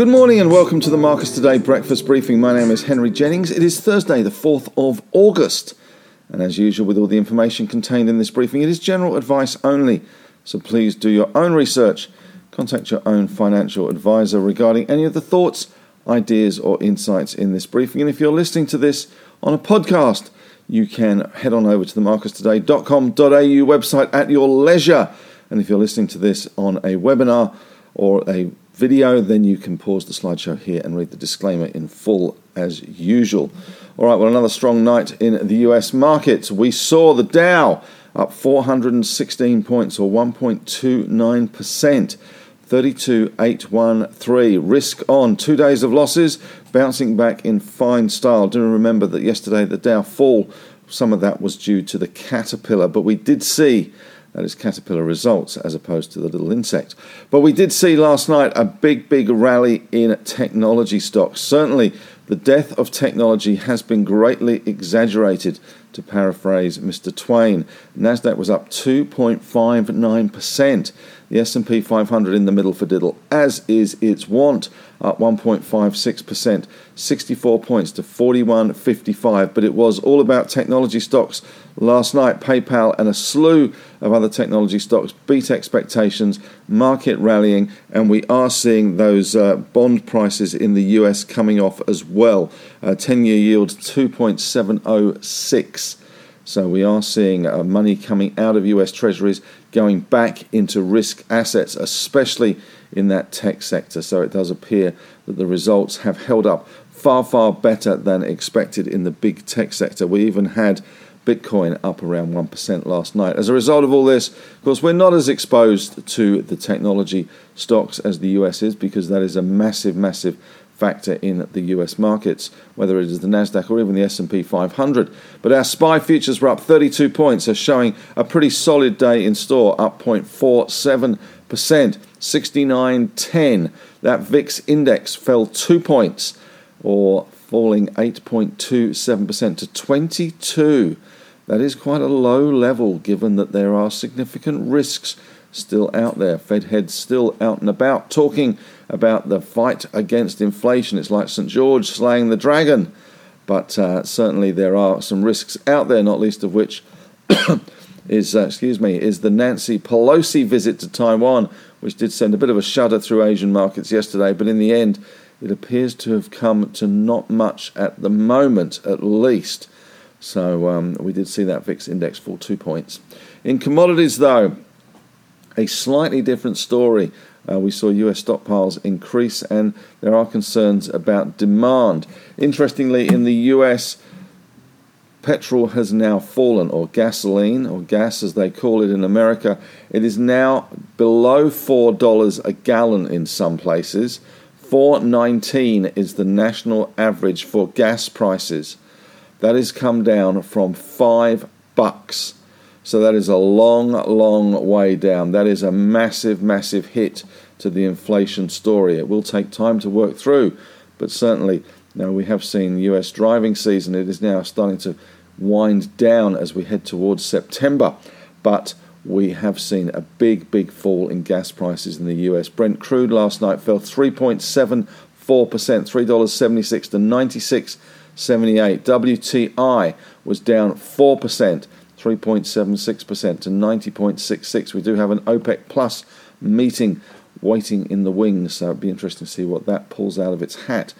Good morning and welcome to the Marcus Today breakfast briefing. My name is Henry Jennings. It is Thursday, the 4th of August. And as usual, with all the information contained in this briefing, it is general advice only. So please do your own research. Contact your own financial advisor regarding any of the thoughts, ideas, or insights in this briefing. And if you're listening to this on a podcast, you can head on over to the marcustoday.com.au website at your leisure. And if you're listening to this on a webinar or a video, then you can pause the slideshow here and read the disclaimer in full as usual. All right, well, another strong night in the US markets. We saw the Dow up 416 points or 1.29%. 32,813. Risk on. Two days of losses, bouncing back in fine style. Do remember that yesterday the Dow fall, some of that was due to the caterpillar, but we did see that is caterpillar results as opposed to the little insect. But we did see last night a big, big rally in technology stocks. Certainly, the death of technology has been greatly exaggerated, to paraphrase Mr. Twain. Nasdaq was up 2.59%. The S&P 500 in the middle for diddle, as is its wont, up 1.56%, 64 points to 41.55. But it was all about technology stocks last night. PayPal and a slew of other technology stocks beat expectations, market rallying, and we are seeing those uh, bond prices in the US coming off as well. 10 year yield 2.706. So we are seeing uh, money coming out of US Treasuries going back into risk assets, especially in that tech sector. So it does appear that the results have held up far, far better than expected in the big tech sector. We even had Bitcoin up around 1% last night. As a result of all this, of course, we're not as exposed to the technology stocks as the US is because that is a massive, massive factor in the US markets, whether it is the Nasdaq or even the S&P 500. But our SPI futures were up 32 points, so showing a pretty solid day in store, up 0.47%, 69.10. That VIX index fell 2 points or falling 8.27% to 22. That is quite a low level given that there are significant risks still out there. Fed heads still out and about talking about the fight against inflation. It's like St. George slaying the dragon. But uh, certainly there are some risks out there, not least of which is, uh, excuse me, is the Nancy Pelosi visit to Taiwan, which did send a bit of a shudder through Asian markets yesterday. But in the end, it appears to have come to not much at the moment, at least. So um, we did see that VIX index fall two points. In commodities, though, a slightly different story. Uh, we saw US stockpiles increase, and there are concerns about demand. Interestingly, in the US, petrol has now fallen, or gasoline, or gas as they call it in America. It is now below $4 a gallon in some places. 4.19 is the national average for gas prices. That has come down from 5 bucks so that is a long, long way down. That is a massive, massive hit to the inflation story. It will take time to work through, but certainly now we have seen US driving season. It is now starting to wind down as we head towards September, but we have seen a big, big fall in gas prices in the US. Brent crude last night fell 3.74%, $3.76 to 96.78. WTI was down 4%. 3.76% to 90.66. We do have an OPEC Plus meeting waiting in the wings, so it'd be interesting to see what that pulls out of its hat.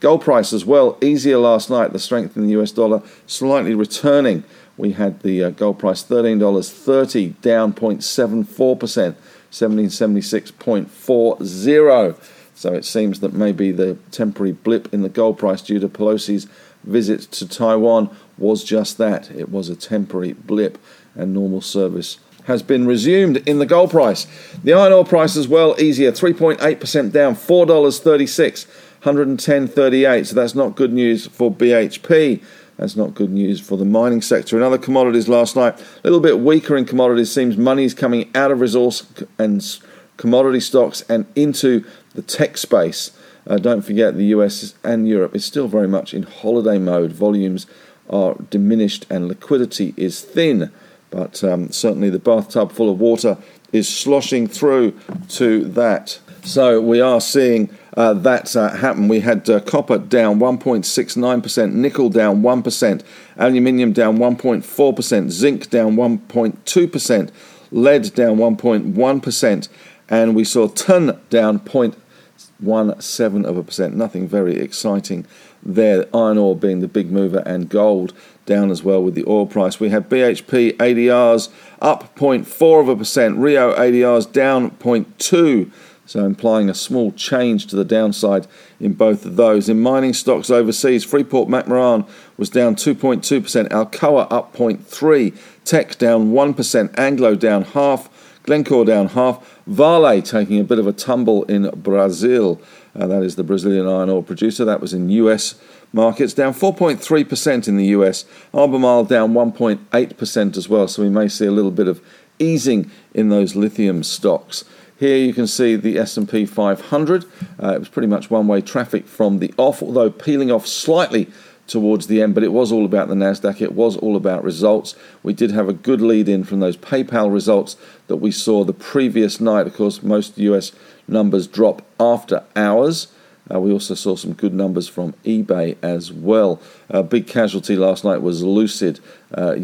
Gold price as well, easier last night. The strength in the US dollar slightly returning. We had the uh, gold price $13.30, down 0.74%, 1776.40. So it seems that maybe the temporary blip in the gold price due to Pelosi's visit to Taiwan was just that. It was a temporary blip, and normal service has been resumed in the gold price. The iron ore price as well, easier, 3.8% down, $4.36, 110.38. So that's not good news for BHP. That's not good news for the mining sector. In other commodities last night, a little bit weaker in commodities. Seems money's coming out of resource and commodity stocks and into the tech space. Uh, don't forget the US and Europe is still very much in holiday mode. Volumes are diminished and liquidity is thin, but um, certainly the bathtub full of water is sloshing through to that. So we are seeing uh, that uh, happen. We had uh, copper down 1.69%, nickel down 1%, aluminium down 1.4%, zinc down 1.2%, lead down 1.1%, and we saw tin down 0.17 of a percent. Nothing very exciting there. Iron ore being the big mover, and gold down as well with the oil price. We have BHP ADRs up 0.4 of a percent, Rio ADRs down 0.2 so implying a small change to the downside in both of those. In mining stocks overseas, Freeport McMoran was down 2.2%, Alcoa up 0.3, Teck down 1%, Anglo down half, Glencore down half, Vale taking a bit of a tumble in Brazil. Uh, that is the Brazilian iron ore producer. That was in US markets, down 4.3% in the US. Albemarle down 1.8% as well. So we may see a little bit of easing in those lithium stocks. Here you can see the S&P 500. Uh, it was pretty much one-way traffic from the off, although peeling off slightly towards the end, but it was all about the Nasdaq. It was all about results. We did have a good lead in from those PayPal results that we saw the previous night. Of course, most US numbers drop after hours. Uh, we also saw some good numbers from eBay as well. A big casualty last night was Lucid. Uh,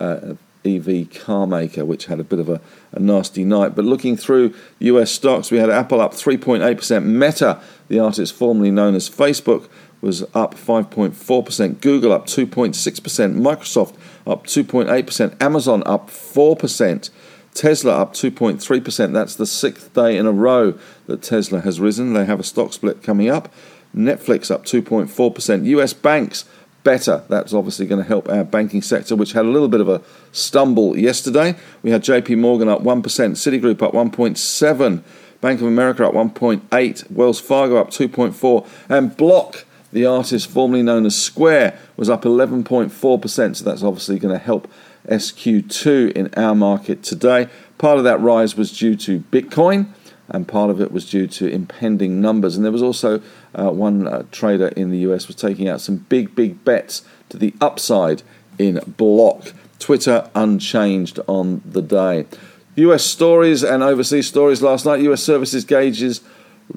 uh, EV car maker, which had a bit of a, a, nasty night. But looking through US stocks, we had Apple up 3.8%, Meta, the artist formerly known as Facebook, was up 5.4%, Google up 2.6%, Microsoft up 2.8%, Amazon up 4%. Tesla up 2.3%. That's the sixth day in a row that Tesla has risen. They have a stock split coming up. Netflix up 2.4%. US banks better. That's obviously going to help our banking sector, which had a little bit of a stumble yesterday. We had JP Morgan up 1%, Citigroup up 1.7. Bank of America up 1.8. Wells Fargo up 2.4, and Block, the artist formerly known as Square, was up 11.4%. So that's obviously going to help SQ2 in our market today. Part of that rise was due to Bitcoin and part of it was due to impending numbers. And there was also uh, one uh, trader in the US was taking out some big, big bets to the upside in block. Twitter unchanged on the day. US stories and overseas stories last night. US services gauges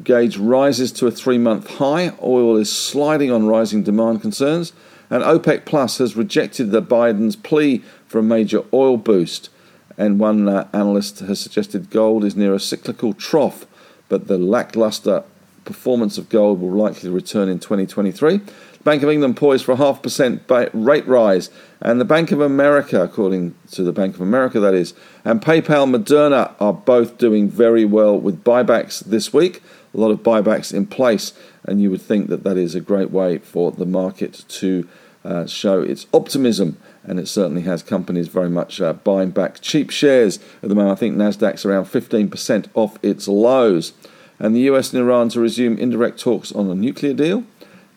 gauge rises to a three-month high. Oil is sliding on rising demand concerns, and OPEC Plus has rejected the Biden's plea for a major oil boost. And one uh, analyst has suggested gold is near a cyclical trough, but the lackluster performance of gold will likely return in 2023. Bank of England poised for a half percent rate rise, and the Bank of America, according to the Bank of America, that is, and PayPal, Moderna are both doing very well with buybacks this week. A lot of buybacks in place, and you would think that that is a great way for the market to uh, show its optimism and it certainly has companies very much uh, buying back cheap shares at the moment. I think Nasdaq's around 15% off its lows. And the US and Iran to resume indirect talks on a nuclear deal.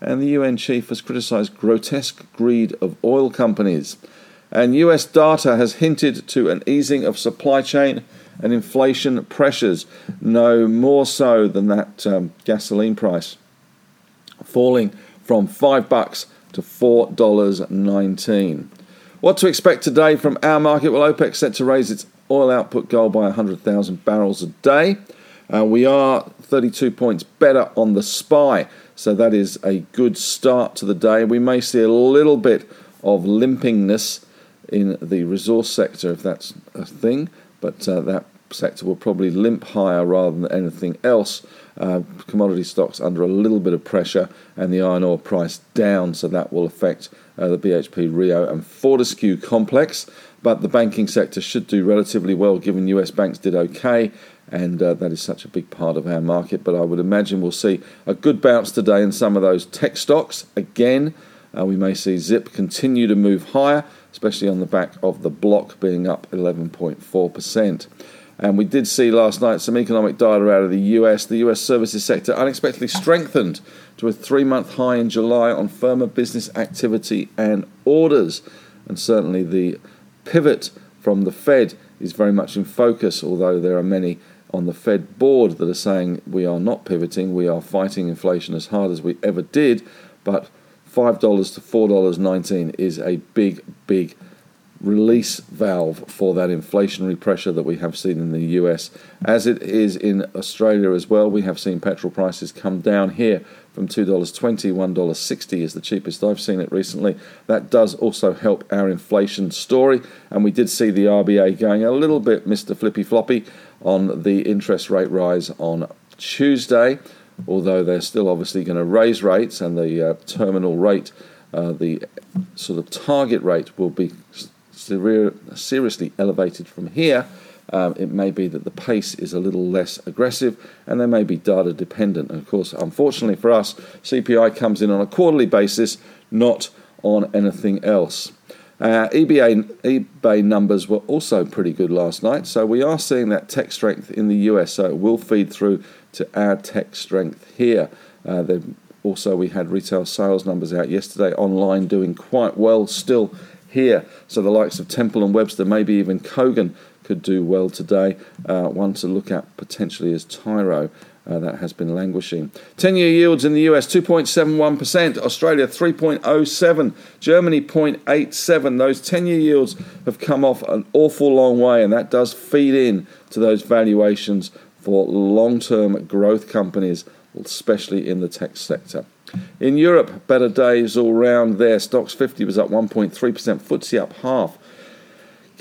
And the UN chief has criticised grotesque greed of oil companies. And US data has hinted to an easing of supply chain and inflation pressures, no more so than that um, gasoline price falling from five bucks to four dollars nineteen. What to expect today from our market? Well, OPEC set to raise its oil output goal by 100,000 barrels a day. Uh, we are 32 points better on the SPI, so that is a good start to the day. We may see a little bit of limpingness in the resource sector, if that's a thing, but uh, that sector will probably limp higher rather than anything else. Uh, commodity stocks under a little bit of pressure, and the iron ore price down, so that will affect uh, the BHP Rio and Fortescue complex. But the banking sector should do relatively well given US banks did okay, and uh, that is such a big part of our market. But I would imagine we'll see a good bounce today in some of those tech stocks. Again, uh, we may see Zip continue to move higher, especially on the back of the block being up 11.4%. And we did see last night some economic data out of the US. The US services sector unexpectedly strengthened to a three month high in July on firmer business activity and orders. And certainly the pivot from the Fed is very much in focus, although there are many on the Fed board that are saying we are not pivoting, we are fighting inflation as hard as we ever did, but $5 to $4.19 is a big, big release valve for that inflationary pressure that we have seen in the US. As it is in Australia as well, we have seen petrol prices come down here from $2.20, $1.60 is the cheapest I've seen it recently. That does also help our inflation story, and we did see the RBA going a little bit Mr. Flippy Floppy on the interest rate rise on Tuesday, although they're still obviously going to raise rates and the uh, terminal rate. Uh, the sort of target rate will be seriously elevated from here, um, it may be that the pace is a little less aggressive and they may be data dependent. And of course, unfortunately for us, CPI comes in on a quarterly basis, not on anything else. Uh, EBA, eBay numbers were also pretty good last night, so we are seeing that tech strength in the US, so it will feed through to our tech strength here. Uh, also, we had retail sales numbers out yesterday online doing quite well still here. So the likes of Temple and Webster, maybe even Kogan, could do well today. Uh, one to look at potentially is Tyro. Uh, that has been languishing. 10 year yields in the US 2.71%, Australia 3.07, Germany 0.87. Those 10 year yields have come off an awful long way, and that does feed in to those valuations for long term growth companies, especially in the tech sector. In Europe, better days all round there. Stoxx 50 was up 1.3%, FTSE up half.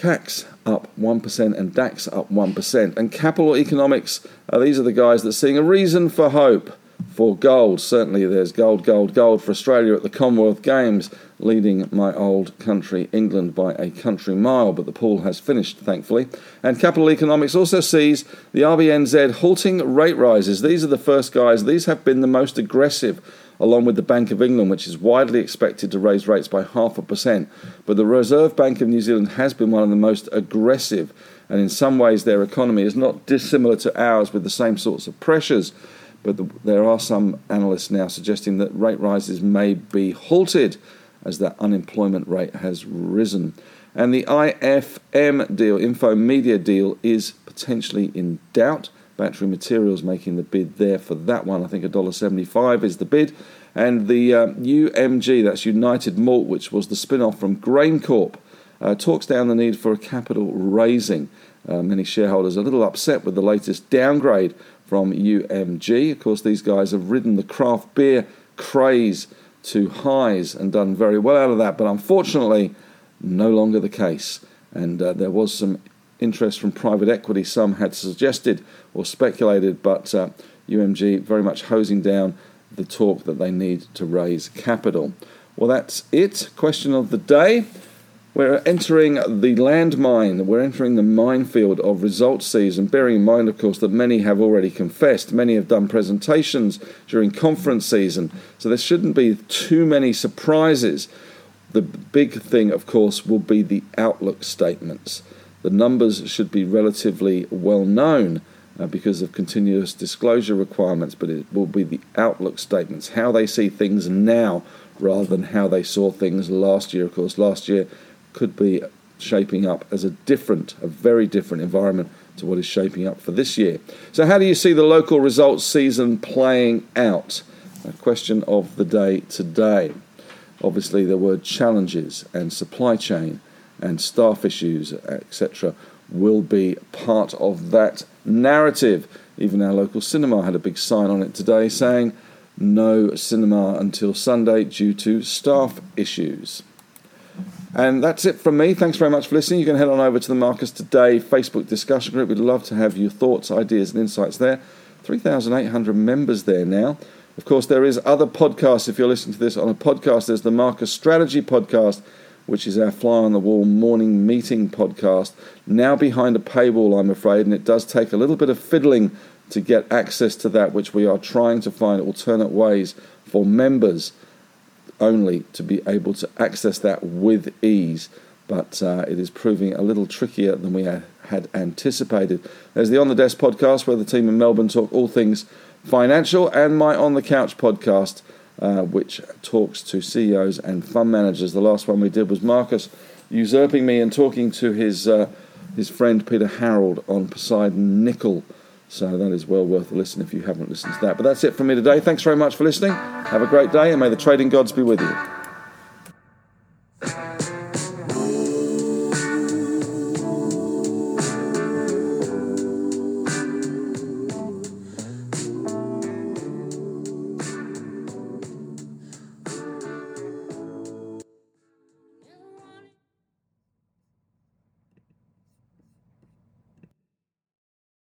CAC up 1% and DAX up 1%. And Capital Economics, uh, these are the guys that are seeing a reason for hope for gold. Certainly there's gold, gold, gold for Australia at the Commonwealth Games, leading my old country, England, by a country mile, but the pool has finished, thankfully. And Capital Economics also sees the RBNZ halting rate rises. These are the first guys, these have been the most aggressive along with the Bank of England, which is widely expected to raise rates by half a percent. But the Reserve Bank of New Zealand has been one of the most aggressive, and in some ways, their economy is not dissimilar to ours with the same sorts of pressures. But the, there are some analysts now suggesting that rate rises may be halted as that unemployment rate has risen. And the IFM deal, Infomedia deal, is potentially in doubt. Battery Materials making the bid there for that one. I think $1.75 is the bid. And the uh, UMG, that's United Malt, which was the spin off from GrainCorp, uh, talks down the need for a capital raising. Uh, many shareholders are a little upset with the latest downgrade from UMG. Of course, these guys have ridden the craft beer craze to highs and done very well out of that, but unfortunately, no longer the case. And uh, there was some interest from private equity, some had suggested or speculated, but uh, UMG very much hosing down the talk that they need to raise capital. Well, that's it. Question of the day. We're entering the landmine, we're entering the minefield of results season, bearing in mind, of course, that many have already confessed. Many have done presentations during conference season, so there shouldn't be too many surprises. The big thing, of course, will be the outlook statements. The numbers should be relatively well known uh, because of continuous disclosure requirements, but it will be the outlook statements, how they see things now rather than how they saw things last year. Of course, last year could be shaping up as a different, a very different environment to what is shaping up for this year. So, how do you see the local results season playing out? A question of the day today. Obviously, there were challenges and supply chain and staff issues, etc., will be part of that narrative. Even our local cinema had a big sign on it today saying no cinema until Sunday due to staff issues. And that's it from me. Thanks very much for listening. You can head on over to the Marcus Today Facebook discussion group. We'd love to have your thoughts, ideas, and insights there. 3,800 members there now. Of course, there is other podcasts. If you're listening to this on a podcast, there's the Marcus Strategy podcast which is our Fly on the Wall morning meeting podcast, now behind a paywall, I'm afraid, and it does take a little bit of fiddling to get access to that, which we are trying to find alternate ways for members only to be able to access that with ease. But uh, it is proving a little trickier than we had, anticipated. There's the On the Desk podcast, where the team in Melbourne talk all things financial, and my On the Couch podcast uh, which talks to CEOs and fund managers. The last one we did was Marcus usurping me and talking to his uh, his friend Peter Harold on Poseidon Nickel So that is well worth a listen if you haven't listened to that. But that's it from me today. Thanks very much for listening. Have a great day, and may the trading gods be with you.